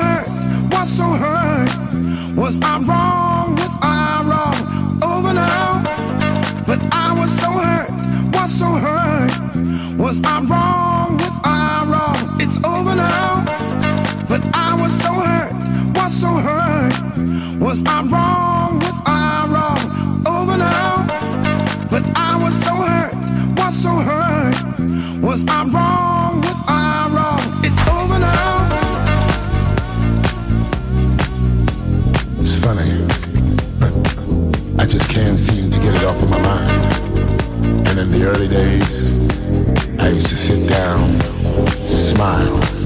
hurt? What's so hurt? Was I wrong? Was I wrong? Over now. But I was so hurt. What's so hurt? Was I wrong? Was I wrong? It's over now. But I was so hurt. What's so hurt? Was I wrong? Was I wrong? Over now. But I was so hurt. What's so hurt? Was I wrong? in the early days, I used to sit down, smile